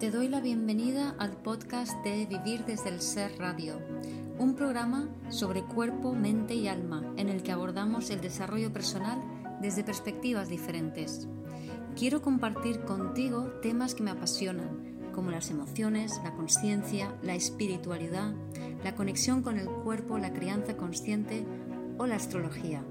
Te doy la bienvenida al podcast de Vivir desde el Ser Radio, un programa sobre cuerpo, mente y alma en el que abordamos el desarrollo personal desde perspectivas diferentes. Quiero compartir contigo temas que me apasionan, como las emociones, la conciencia, la espiritualidad, la conexión con el cuerpo, la crianza consciente o la astrología.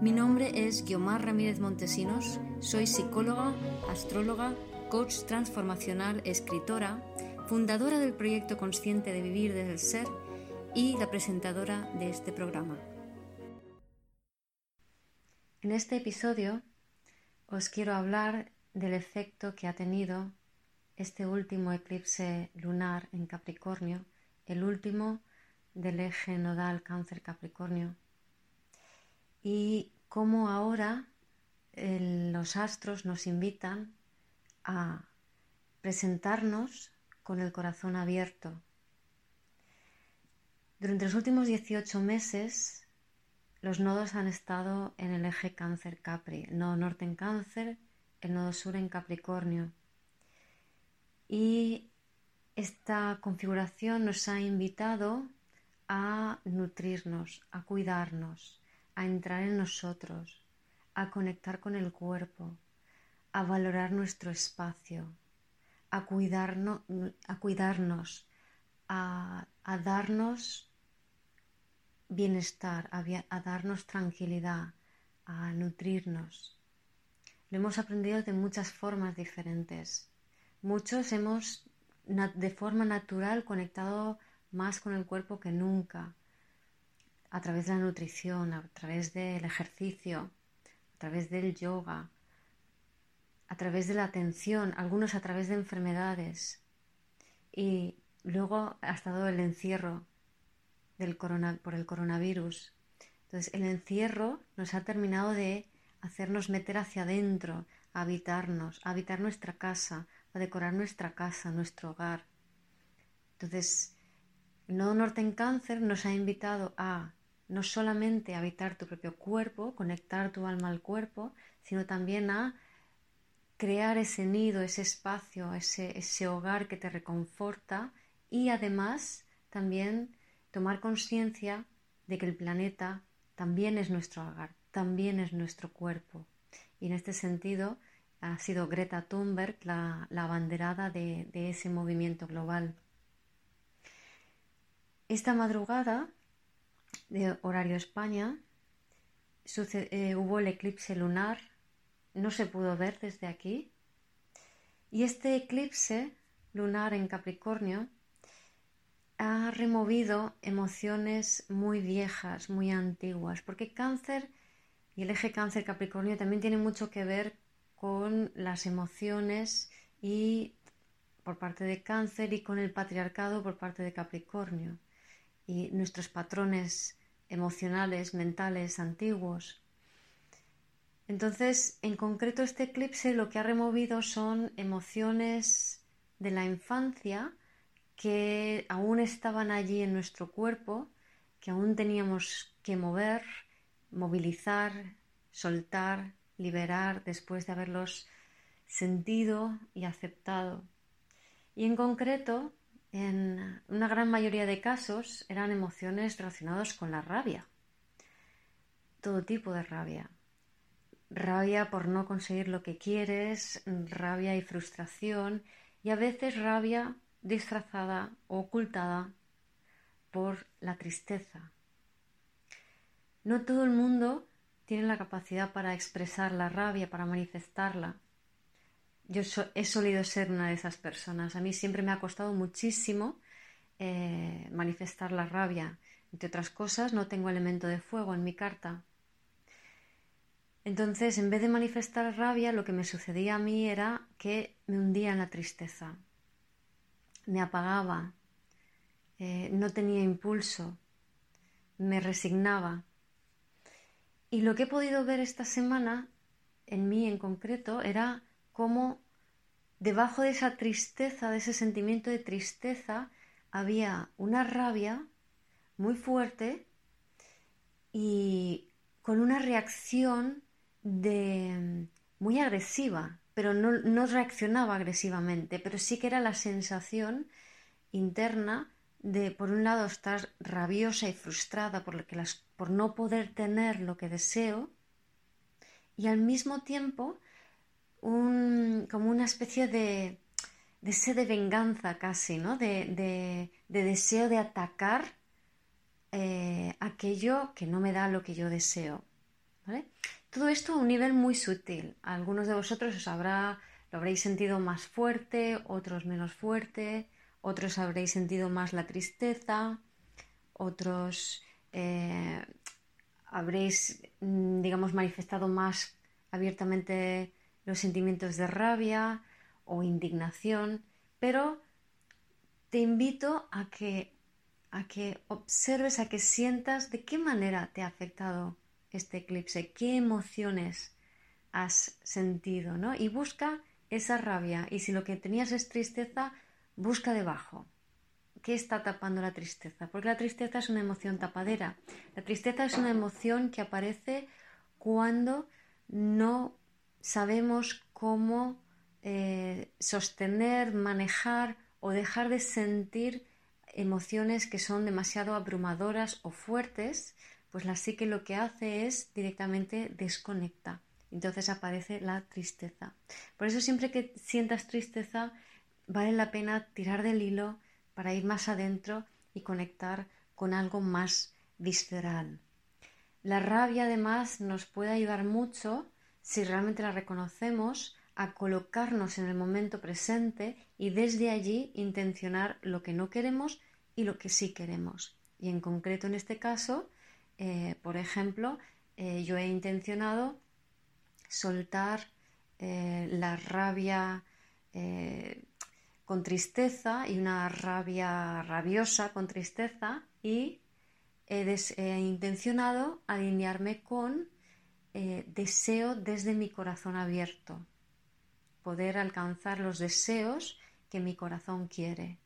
Mi nombre es Guiomar Ramírez Montesinos, soy psicóloga, astróloga, coach transformacional, escritora, fundadora del proyecto Consciente de Vivir desde el Ser y la presentadora de este programa. En este episodio os quiero hablar del efecto que ha tenido este último eclipse lunar en Capricornio, el último del eje nodal cáncer Capricornio, y cómo ahora los astros nos invitan a presentarnos con el corazón abierto. Durante los últimos 18 meses, los nodos han estado en el eje cáncer-capri, el nodo norte en cáncer, el nodo sur en Capricornio. Y esta configuración nos ha invitado a nutrirnos, a cuidarnos, a entrar en nosotros, a conectar con el cuerpo, a valorar nuestro espacio, a, cuidarnos, a, cuidarnos, a, darnos bienestar, a, darnos tranquilidad, a nutrirnos. Lo hemos aprendido de muchas formas diferentes. Muchos hemos de forma natural conectado más con el cuerpo que nunca, a través de la nutrición, a través del ejercicio, a través del yoga, a través de la atención, algunos a través de enfermedades y luego ha estado el encierro del por el coronavirus. Entonces el encierro nos ha terminado de hacernos meter hacia adentro, a habitarnos, a habitar nuestra casa, a decorar nuestra casa, nuestro hogar. Entonces, el nodo norte en cáncer nos ha invitado a no solamente habitar tu propio cuerpo, conectar tu alma al cuerpo, sino también a crear ese nido, ese espacio, ese, hogar que te reconforta y además también tomar conciencia de que el planeta también es nuestro hogar, también es nuestro cuerpo. Y en este sentido ha sido Greta Thunberg la, la abanderada de, ese movimiento global. Esta madrugada de horario España eh, hubo el eclipse lunar no se pudo ver desde aquí. Y este eclipse lunar en Capricornio ha removido emociones muy viejas, muy antiguas, porque cáncer y el eje cáncer Capricornio también tiene mucho que ver con las emociones y por parte de cáncer y con el patriarcado por parte de Capricornio y nuestros patrones emocionales, mentales, antiguos. Entonces, en concreto, este eclipse lo que ha removido son emociones de la infancia que aún estaban allí en nuestro cuerpo, que aún teníamos que mover, movilizar, soltar, liberar después de haberlos sentido y aceptado. Y en concreto, en una gran mayoría de casos, eran emociones relacionadas con la rabia, todo tipo de rabia, rabia por no conseguir lo que quieres, rabia y frustración y a veces rabia disfrazada o ocultada por la tristeza. No todo el mundo tiene la capacidad para expresar la rabia, para manifestarla. Yo he solido ser una de esas personas. A mí siempre me ha costado muchísimo eh, manifestar la rabia. Entre otras cosas, no tengo elemento de fuego en mi carta. Entonces, en vez de manifestar rabia, lo que me sucedía a mí era que me hundía en la tristeza, me apagaba, eh, no tenía impulso, me resignaba. Y lo que he podido ver esta semana, en mí en concreto, era cómo debajo de esa tristeza, de ese sentimiento de tristeza, había una rabia muy fuerte y con una reacción de muy agresiva pero no, reaccionaba agresivamente, pero sí que era la sensación interna de, por un lado, estar rabiosa y frustrada por, por no poder tener lo que deseo, y al mismo tiempo como una especie de, de sed de venganza casi, ¿no? de, deseo de atacar eh, aquello que no me da lo que yo deseo. Todo esto a un nivel muy sutil. algunos de vosotros os habrá, lo habréis sentido más fuerte, otros menos fuerte, otros habréis sentido más la tristeza, otros eh, habréis, mm, digamos, manifestado más abiertamente los sentimientos de rabia o indignación, pero te invito a que, a que observes, a que sientas de qué manera te ha afectado este eclipse, qué emociones has sentido, ¿no? Y busca esa rabia y si lo que tenías es tristeza, busca debajo. ¿Qué está tapando la tristeza? Porque la tristeza es una emoción tapadera. La tristeza es una emoción que aparece cuando no sabemos cómo eh, sostener, manejar o dejar de sentir emociones que son demasiado abrumadoras o fuertes, pues la psique lo que hace es directamente desconecta. Entonces aparece la tristeza. Por eso siempre que sientas tristeza, vale la pena tirar del hilo para ir más adentro y conectar con algo más visceral. La rabia además nos puede ayudar mucho si realmente la reconocemos, a colocarnos en el momento presente y desde allí intencionar lo que no queremos y lo que sí queremos. Y en concreto en este caso, eh, por ejemplo, eh, yo he intencionado soltar eh, la rabia con tristeza y una rabia rabiosa con tristeza y he intencionado alinearme con deseo desde mi corazón abierto, poder alcanzar los deseos que mi corazón quiere.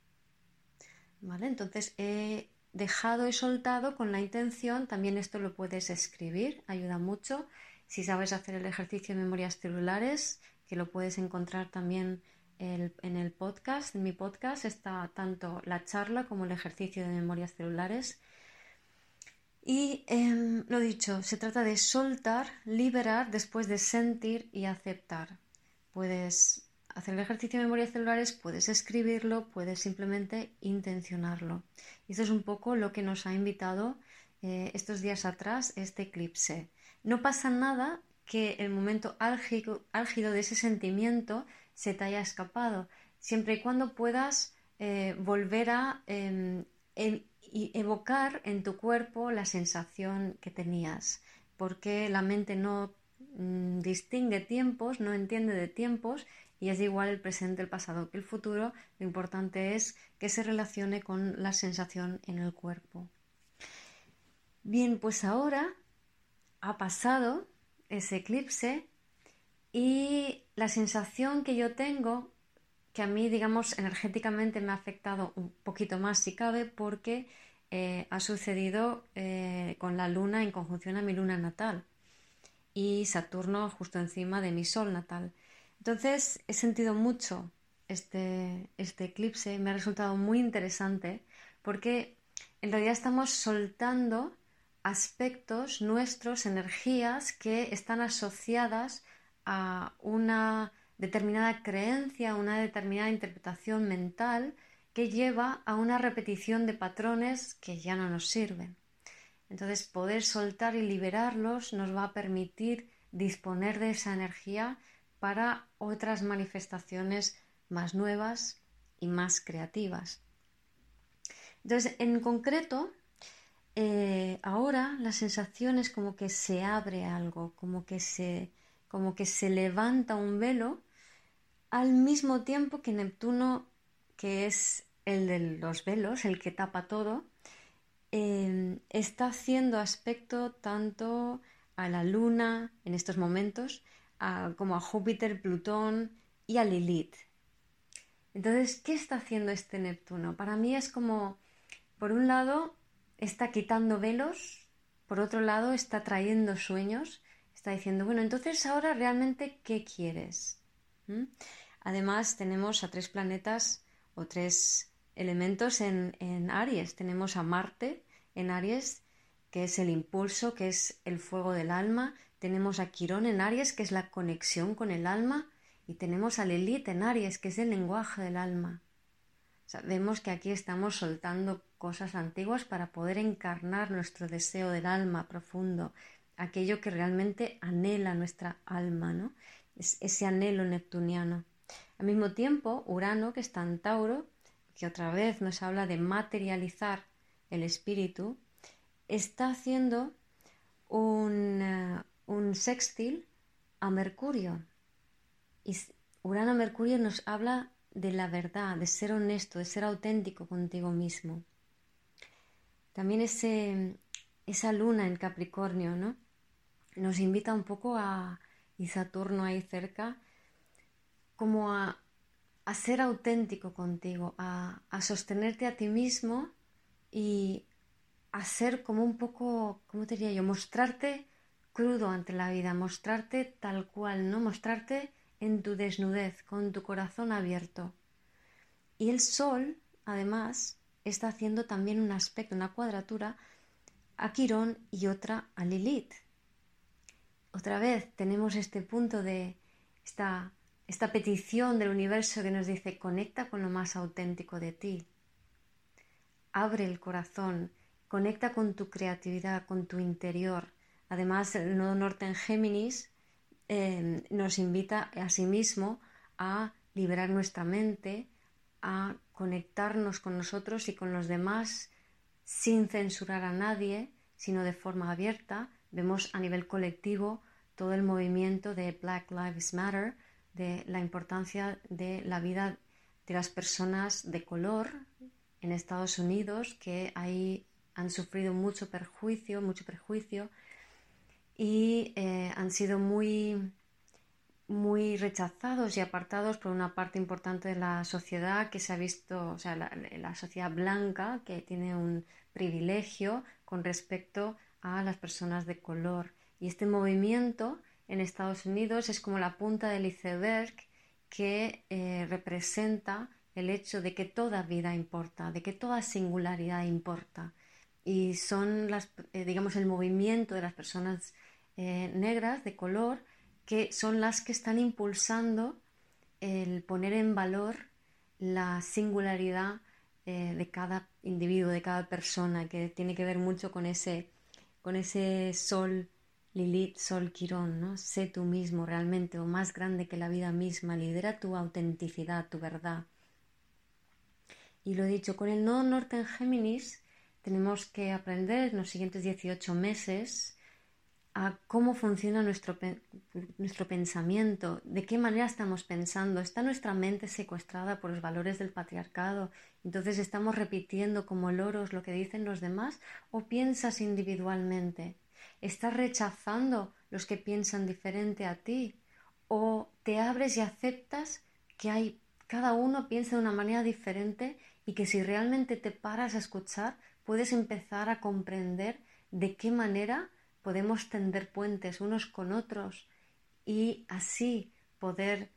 ¿Vale? Entonces he dejado y soltado con la intención, también esto lo puedes escribir, ayuda mucho. Si sabes hacer el ejercicio de memorias celulares, que lo puedes encontrar también en el podcast, en mi podcast está tanto la charla como el ejercicio de memorias celulares y em, lo dicho, se trata de soltar, liberar después de sentir y aceptar. Puedes hacer el ejercicio de memorias celulares, puedes escribirlo, puedes simplemente intencionarlo. Y eso es un poco lo que nos ha invitado eh, estos días atrás este eclipse. No pasa nada que el momento álgido, de ese sentimiento se te haya escapado, siempre y cuando puedas eh, volver a em, y evocar en tu cuerpo la sensación que tenías, porque la mente no mm, distingue tiempos, no entiende de tiempos y es igual el presente, el pasado que el futuro, lo importante es que se relacione con la sensación en el cuerpo. Bien, pues ahora ha pasado ese eclipse y la sensación que yo tengo que a mí, digamos, energéticamente me ha afectado un poquito más si cabe porque eh, ha sucedido eh, con la luna en conjunción a mi luna natal y Saturno justo encima de mi sol natal. Entonces he sentido mucho este, este eclipse, me ha resultado muy interesante porque en realidad estamos soltando aspectos nuestros, energías que están asociadas a una determinada creencia, una determinada interpretación mental que lleva a una repetición de patrones que ya no nos sirven. Entonces, poder soltar y liberarlos nos va a permitir disponer de esa energía para otras manifestaciones más nuevas y más creativas. Entonces, en concreto, eh, ahora la sensación es como que se abre algo, como que se, como que se levanta un velo al mismo tiempo que Neptuno, que es el de los velos, el que tapa todo, em, está haciendo aspecto tanto a la Luna en estos momentos, como a Júpiter, Plutón y a Lilith. Entonces, ¿qué está haciendo este Neptuno? Para mí es como, por un lado, está quitando velos, por otro lado, está trayendo sueños, está diciendo, bueno, entonces ahora realmente, ¿qué quieres? Además, tenemos a tres planetas o tres elementos en, en Aries. Tenemos a Marte en Aries, que es el impulso, que es el fuego del alma. Tenemos a Quirón en Aries, que es la conexión con el alma. Y tenemos a Lilith en Aries, que es el lenguaje del alma. Sabemos que aquí estamos soltando cosas antiguas para poder encarnar nuestro deseo del alma profundo, aquello que realmente anhela nuestra alma, ¿no? Es ese anhelo neptuniano. Al mismo tiempo, Urano, que está en Tauro, que otra vez nos habla de materializar el espíritu, está haciendo un, eh, un sextil a Mercurio. Y Urano-Mercurio nos habla de la verdad, de ser honesto, de ser auténtico contigo mismo. También ese, esa luna en Capricornio, ¿no? Nos invita un poco a, y Saturno ahí cerca, como a, a ser auténtico contigo, a, a, sostenerte a ti mismo y a ser como un poco, ¿cómo diría yo? Mostrarte crudo ante la vida, mostrarte tal cual, ¿no? Mostrarte en tu desnudez, con tu corazón abierto. Y el Sol, además, está haciendo también un aspecto, una cuadratura a Quirón y otra a Lilith. Otra vez tenemos este punto de esta, esta petición del universo que nos dice conecta con lo más auténtico de ti. Abre el corazón, conecta con tu creatividad, con tu interior. Además, el nodo norte en Géminis eh, nos invita a sí mismo a liberar nuestra mente, a conectarnos con nosotros y con los demás sin censurar a nadie, sino de forma abierta. Vemos a nivel colectivo todo el movimiento de Black Lives Matter, de la importancia de la vida de las personas de color en Estados Unidos, que ahí han sufrido mucho perjuicio, mucho perjuicio y eh, han sido muy, muy rechazados y apartados por una parte importante de la sociedad que se ha visto, o sea, la, sociedad blanca que tiene un privilegio con respecto a las personas de color. Y este movimiento en Estados Unidos es como la punta del iceberg que eh, representa el hecho de que toda vida importa, de que toda singularidad importa. Y son las, eh, digamos, el movimiento de las personas eh, negras de color que son las que están impulsando el poner en valor la singularidad eh, de cada individuo, de cada persona, que tiene que ver mucho con ese, con ese sol Lilith, sol Quirón, ¿no? Sé tú mismo realmente o más grande que la vida misma, lidera tu autenticidad, tu verdad. Y lo he dicho, con el nodo norte en Géminis tenemos que aprender en los siguientes 18 meses a cómo funciona nuestro, nuestro pensamiento, de qué manera estamos pensando. ¿Está nuestra mente secuestrada por los valores del patriarcado? Entonces estamos repitiendo como loros lo que dicen los demás o piensas individualmente. ¿Estás rechazando los que piensan diferente a ti? ¿O te abres y aceptas que hay cada uno piensa de una manera diferente y que si realmente te paras a escuchar puedes empezar a comprender de qué manera podemos tender puentes unos con otros y así poder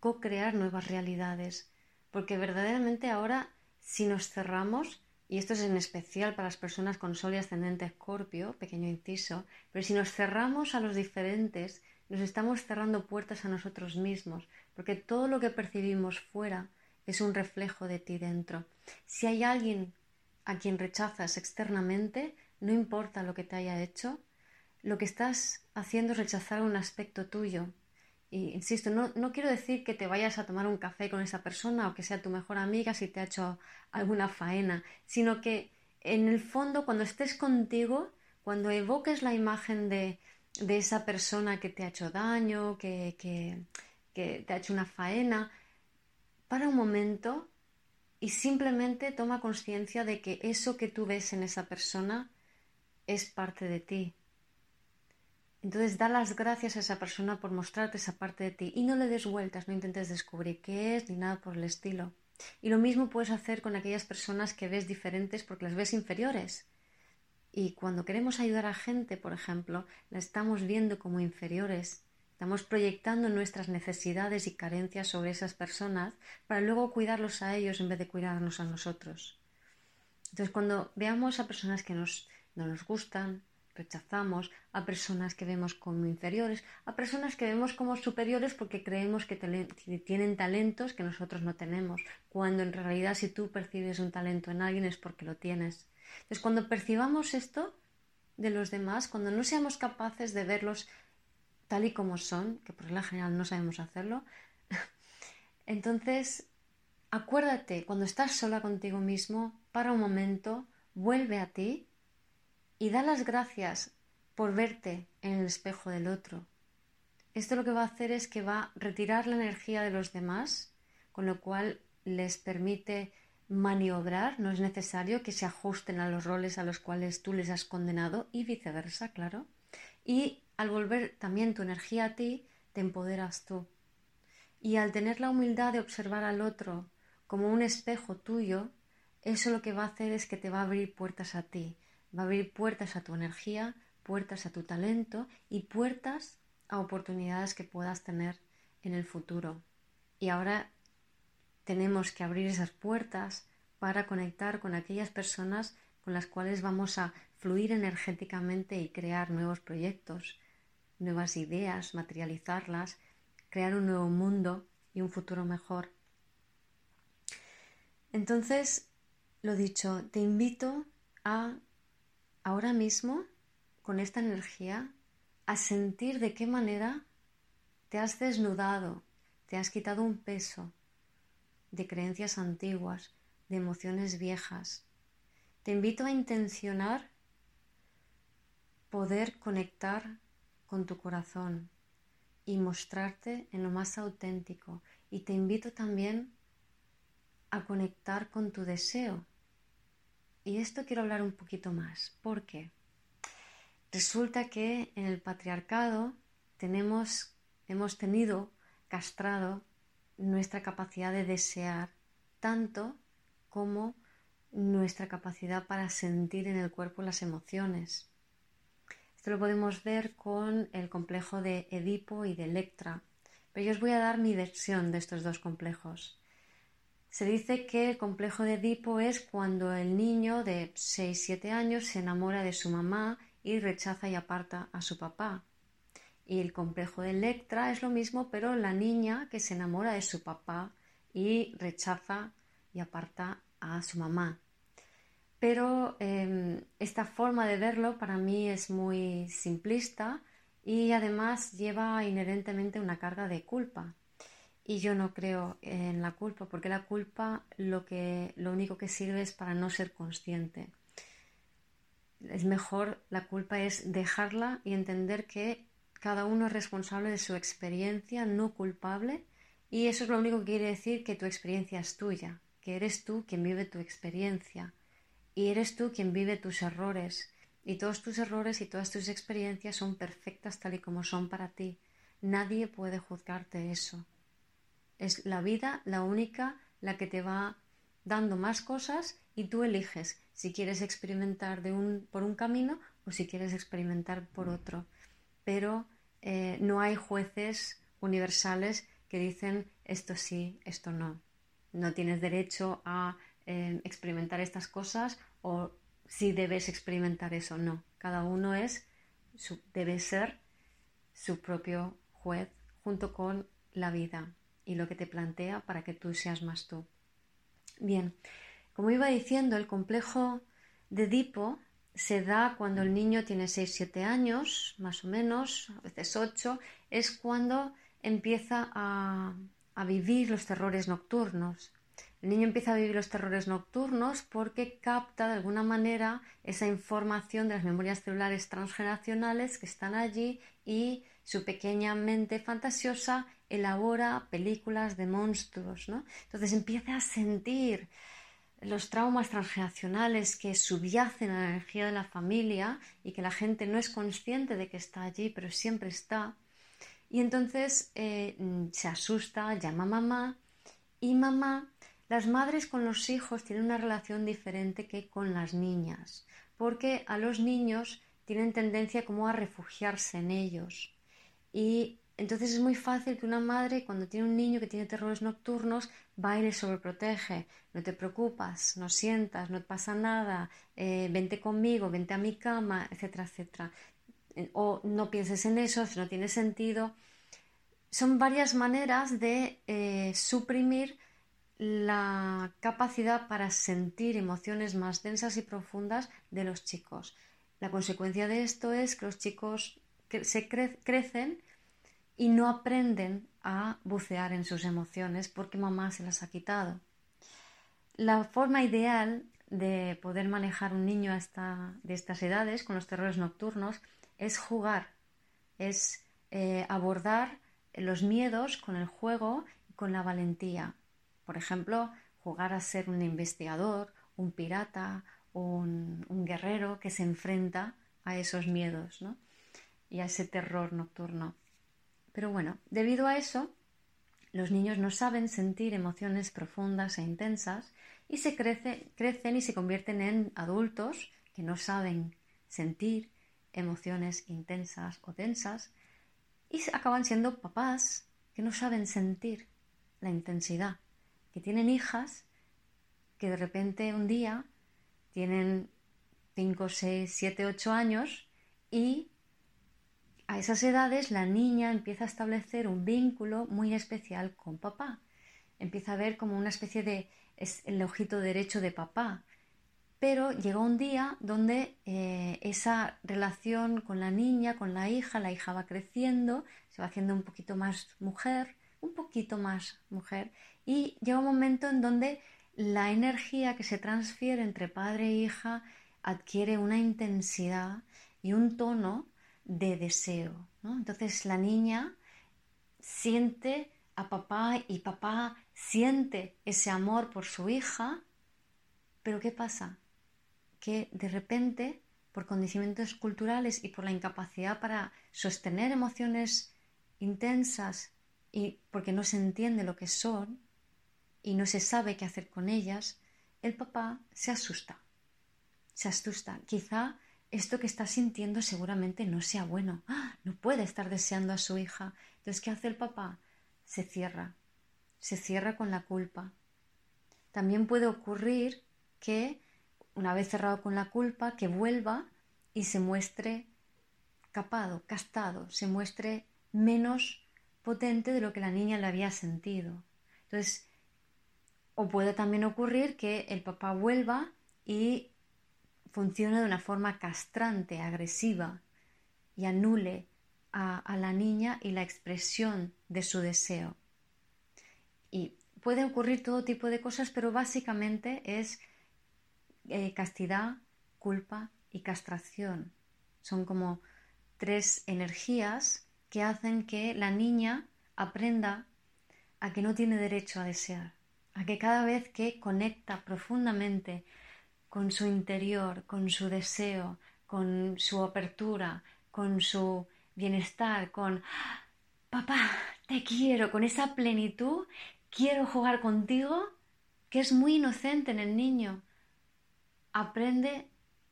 co-crear nuevas realidades. Porque verdaderamente ahora, si nos cerramos, y esto es en especial para las personas con sol y ascendente escorpio, pequeño inciso, pero si nos cerramos a los diferentes, nos estamos cerrando puertas a nosotros mismos, porque todo lo que percibimos fuera es un reflejo de ti dentro. Si hay alguien a quien rechazas externamente, no importa lo que te haya hecho, lo que estás haciendo es rechazar un aspecto tuyo. Y insisto, no, no, quiero decir que te vayas a tomar un café con esa persona o que sea tu mejor amiga si te ha hecho alguna faena, sino que en el fondo cuando estés contigo, cuando evoques la imagen de, de esa persona que te ha hecho daño, que, que, que te ha hecho una faena, para un momento y simplemente toma conciencia de que eso que tú ves en esa persona es parte de ti, entonces da las gracias a esa persona por mostrarte esa parte de ti y no le des vueltas, no intentes descubrir qué es ni nada por el estilo. Y lo mismo puedes hacer con aquellas personas que ves diferentes porque las ves inferiores. Y cuando queremos ayudar a gente, por ejemplo, la estamos viendo como inferiores. Estamos proyectando nuestras necesidades y carencias sobre esas personas para luego cuidarlos a ellos en vez de cuidarnos a nosotros. Entonces, cuando veamos a personas que nos, no nos gustan, rechazamos, a personas que vemos como inferiores, a personas que vemos como superiores porque creemos que tienen talentos que nosotros no tenemos, cuando en realidad si tú percibes un talento en alguien es porque lo tienes. Entonces, cuando percibamos esto de los demás, cuando no seamos capaces de verlos tal y como son, que por la general no sabemos hacerlo, entonces acuérdate, cuando estás sola contigo mismo, para un momento, vuelve a ti y da las gracias por verte en el espejo del otro. Esto lo que va a hacer es que va a retirar la energía de los demás, con lo cual les permite maniobrar, no es necesario que se ajusten a los roles a los cuales tú les has condenado y viceversa, claro. Y al volver también tu energía a ti, te empoderas tú. Y al tener la humildad de observar al otro como un espejo tuyo, eso lo que va a hacer es que te va a abrir puertas a ti, va a abrir puertas a tu energía, puertas a tu talento y puertas a oportunidades que puedas tener en el futuro. Y ahora tenemos que abrir esas puertas para conectar con aquellas personas con las cuales vamos a fluir energéticamente y crear nuevos proyectos, nuevas ideas, materializarlas, crear un nuevo mundo y un futuro mejor. Entonces, lo dicho, te invito a ahora mismo, con esta energía, a sentir de qué manera te has desnudado, te has quitado un peso de creencias antiguas, de emociones viejas. Te invito a intencionar poder conectar con tu corazón y mostrarte en lo más auténtico. Y te invito también a conectar con tu deseo. Y esto quiero hablar un poquito más. ¿Por qué? Resulta que en el patriarcado tenemos, hemos tenido castrado nuestra capacidad de desear tanto como nuestra capacidad para sentir en el cuerpo las emociones. Esto lo podemos ver con el complejo de Edipo y de Electra, pero yo os voy a dar mi versión de estos dos complejos. Se dice que el complejo de Edipo es cuando el niño de 6-7 años se enamora de su mamá y rechaza y aparta a su papá. Y el complejo de Electra es lo mismo, pero la niña que se enamora de su papá y rechaza y aparta a su mamá. Pero em, esta forma de verlo para mí es muy simplista y además lleva inherentemente una carga de culpa. Y yo no creo en la culpa, porque la culpa lo, que, lo único que sirve es para no ser consciente. Es mejor, la culpa es dejarla y entender que cada uno es responsable de su experiencia no culpable y eso es lo único que quiere decir que tu experiencia es tuya, que eres tú quien vive tu experiencia y eres tú quien vive tus errores. Y todos tus errores y todas tus experiencias son perfectas tal y como son para ti. Nadie puede juzgarte eso. Es la vida la única la que te va dando más cosas y tú eliges si quieres experimentar de un, por un camino o si quieres experimentar por otro. Pero eh, no hay jueces universales que dicen esto sí, esto no. No tienes derecho a eh, experimentar estas cosas o si debes experimentar eso. No, cada uno es, debe ser su propio juez junto con la vida y lo que te plantea para que tú seas más tú. Bien, como iba diciendo, el complejo de Edipo se da cuando el niño tiene 6-7 años, más o menos, a veces 8, es cuando empieza a, a vivir los terrores nocturnos. El niño empieza a vivir los terrores nocturnos porque capta de alguna manera esa información de las memorias celulares transgeneracionales que están allí y su pequeña mente fantasiosa elabora películas de monstruos, ¿no? Entonces empieza a sentir los traumas transgeneracionales que subyacen a la energía de la familia y que la gente no es consciente de que está allí, pero siempre está. Y entonces eh, se asusta, llama a mamá y mamá las madres con los hijos tienen una relación diferente que con las niñas, porque a los niños tienen tendencia como a refugiarse en ellos y Entonces es muy fácil que una madre cuando tiene un niño que tiene terrores nocturnos va y le sobreprotege, no te preocupas, no sientas, no te pasa nada, eh, vente conmigo, vente a mi cama, etcétera, etcétera. O no pienses en eso, no tiene sentido. Son varias maneras de eh, suprimir la capacidad para sentir emociones más densas y profundas de los chicos. La consecuencia de esto es que los chicos se crecen y no aprenden a bucear en sus emociones porque mamá se las ha quitado. La forma ideal de poder manejar un niño de estas edades con los terrores nocturnos es jugar, es eh, abordar los miedos con el juego y con la valentía. Por ejemplo, jugar a ser un investigador, un pirata, un, un guerrero que se enfrenta a esos miedos y a ese terror nocturno. Pero bueno, debido a eso, los niños no saben sentir emociones profundas e intensas y se crecen y se convierten en adultos que no saben sentir emociones intensas o tensas y acaban siendo papás que no saben sentir la intensidad, que tienen hijas que de repente un día tienen 5, 6, 7, 8 años y a esas edades la niña empieza a establecer un vínculo muy especial con papá. Empieza a ver como una especie de es el ojito derecho de papá. Pero llega un día donde eh, esa relación con la niña, con la hija, la hija va creciendo, se va haciendo un poquito más mujer, un poquito más mujer, y llega un momento en donde la energía que se transfiere entre padre e hija adquiere una intensidad y un tono de deseo. Entonces la niña siente a papá y papá siente ese amor por su hija, pero ¿qué pasa? Que de repente, por condicionamientos culturales y por la incapacidad para sostener emociones intensas y porque no se entiende lo que son y no se sabe qué hacer con ellas, el papá se asusta. Se asusta. Quizá esto que está sintiendo seguramente no sea bueno. ¡Ah! No puede estar deseando a su hija. Entonces, ¿qué hace el papá? Se cierra. Se cierra con la culpa. También puede ocurrir que, una vez cerrado con la culpa, que vuelva y se muestre capado, castado, se muestre menos potente de lo que la niña le había sentido. Entonces, o puede también ocurrir que el papá vuelva y funciona de una forma castrante, agresiva y anule a, la niña y la expresión de su deseo. Y puede ocurrir todo tipo de cosas, pero básicamente es eh, castidad, culpa y castración. Son como tres energías que hacen que la niña aprenda a que no tiene derecho a desear, a que cada vez que conecta profundamente con su interior, con su deseo, con su apertura, con su bienestar, con papá, te quiero, con esa plenitud, quiero jugar contigo, que es muy inocente en el niño. Aprende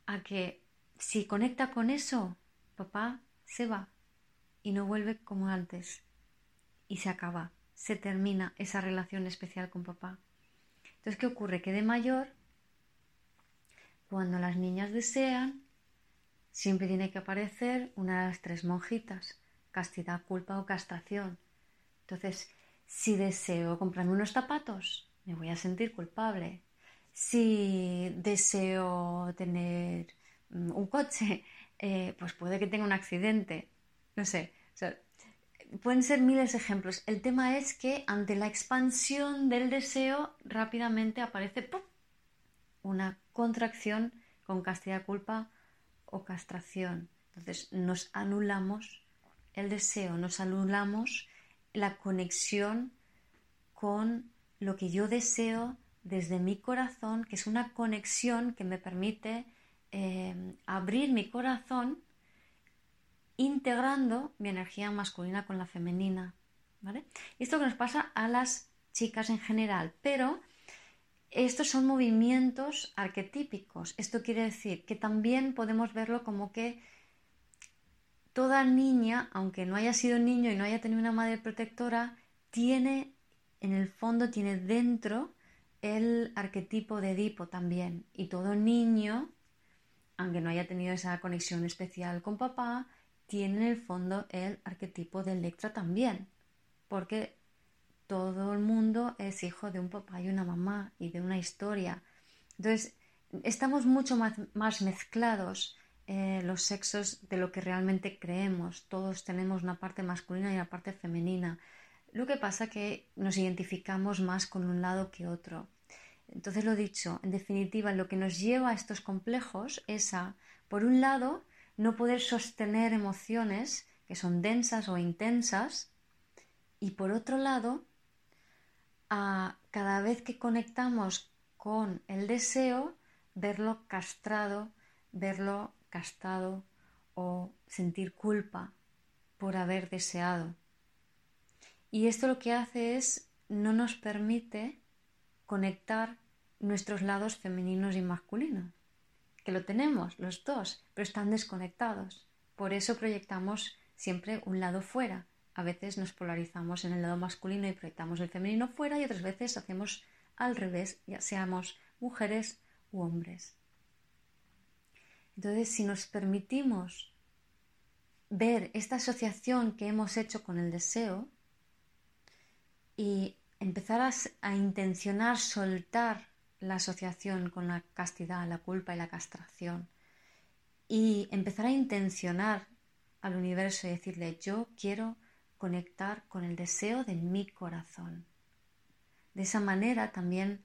a que si conecta con eso, papá se va y no vuelve como antes. Y se acaba, se termina esa relación especial con papá. Entonces, ¿qué ocurre? Que de mayor cuando las niñas desean, siempre tiene que aparecer una de las tres monjitas, castidad, culpa o castración. Entonces, si deseo comprarme unos zapatos, me voy a sentir culpable. Si deseo tener mm, un coche, eh, pues puede que tenga un accidente. No sé, pueden ser miles de ejemplos. El tema es que ante la expansión del deseo rápidamente aparece una contracción con castidad culpa o castración. Entonces nos anulamos el deseo, nos anulamos la conexión con lo que yo deseo desde mi corazón, que es una conexión que me permite eh, abrir mi corazón integrando mi energía masculina con la femenina. ¿vale? Esto que nos pasa a las chicas en general, pero estos son movimientos arquetípicos. Esto quiere decir que también podemos verlo como que toda niña, aunque no haya sido niño y no haya tenido una madre protectora, tiene, en el fondo, tiene dentro el arquetipo de Edipo también. Y todo niño, aunque no haya tenido esa conexión especial con papá, tiene en el fondo el arquetipo de Electra también. Porque todo el mundo es hijo de un papá y una mamá y de una historia. Entonces, estamos mucho más, mezclados eh, los sexos de lo que realmente creemos. Todos tenemos una parte masculina y una parte femenina. Lo que pasa que nos identificamos más con un lado que otro. Entonces lo dicho, en definitiva, lo que nos lleva a estos complejos es a, por un lado, no poder sostener emociones que son densas o intensas y por otro lado, a cada vez que conectamos con el deseo, verlo castrado, verlo castado o sentir culpa por haber deseado. Y esto lo que hace es no nos permite conectar nuestros lados femeninos y masculinos, que lo tenemos los dos, pero están desconectados. Por eso proyectamos siempre un lado fuera. A veces nos polarizamos en el lado masculino y proyectamos el femenino fuera y otras veces hacemos al revés, ya seamos mujeres u hombres. Entonces, si nos permitimos ver esta asociación que hemos hecho con el deseo y empezar a, intencionar soltar la asociación con la castidad, la culpa y la castración y empezar a intencionar al universo y decirle yo quiero conectar con el deseo de mi corazón. De esa manera también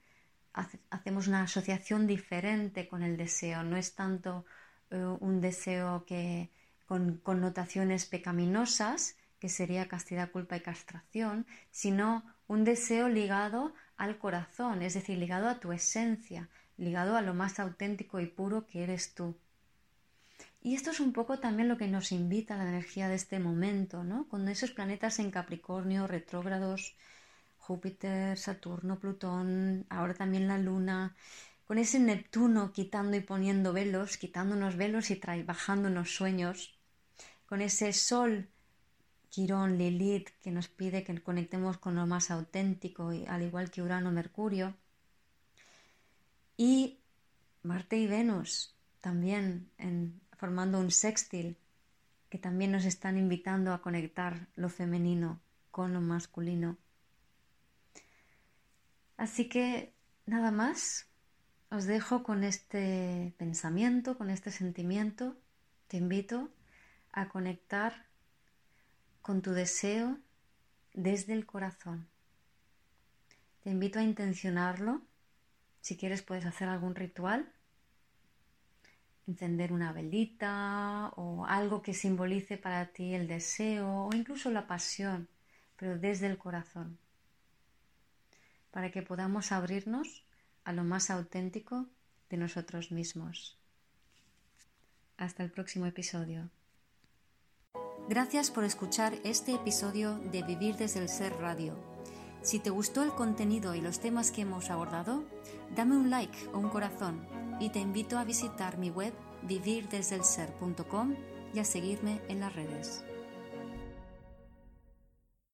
hacemos una asociación diferente con el deseo. No es tanto eh, un deseo que con connotaciones pecaminosas, que sería castidad, culpa y castración, sino un deseo ligado al corazón, es decir, ligado a tu esencia, ligado a lo más auténtico y puro que eres tú. Y esto es un poco también lo que nos invita a la energía de este momento, ¿no? Con esos planetas en Capricornio, retrógrados, Júpiter, Saturno, Plutón, ahora también la Luna, con ese Neptuno quitando y poniendo velos, quitándonos velos y trabajándonos sueños, con ese Sol, Quirón, Lilith, que nos pide que conectemos con lo más auténtico, al igual que Urano, Mercurio, y Marte y Venus también formando un sextil, que también nos están invitando a conectar lo femenino con lo masculino. Así que nada más, os dejo con este pensamiento, con este sentimiento. Te invito a conectar con tu deseo desde el corazón. Te invito a intencionarlo. Si quieres puedes hacer algún ritual, encender una velita o algo que simbolice para ti el deseo o incluso la pasión, pero desde el corazón para que podamos abrirnos a lo más auténtico de nosotros mismos. Hasta el próximo episodio. Gracias por escuchar este episodio de Vivir desde el Ser Radio. Si te gustó el contenido y los temas que hemos abordado, dame un like o un corazón y te invito a visitar mi web vivirdesdelser.com y a seguirme en las redes.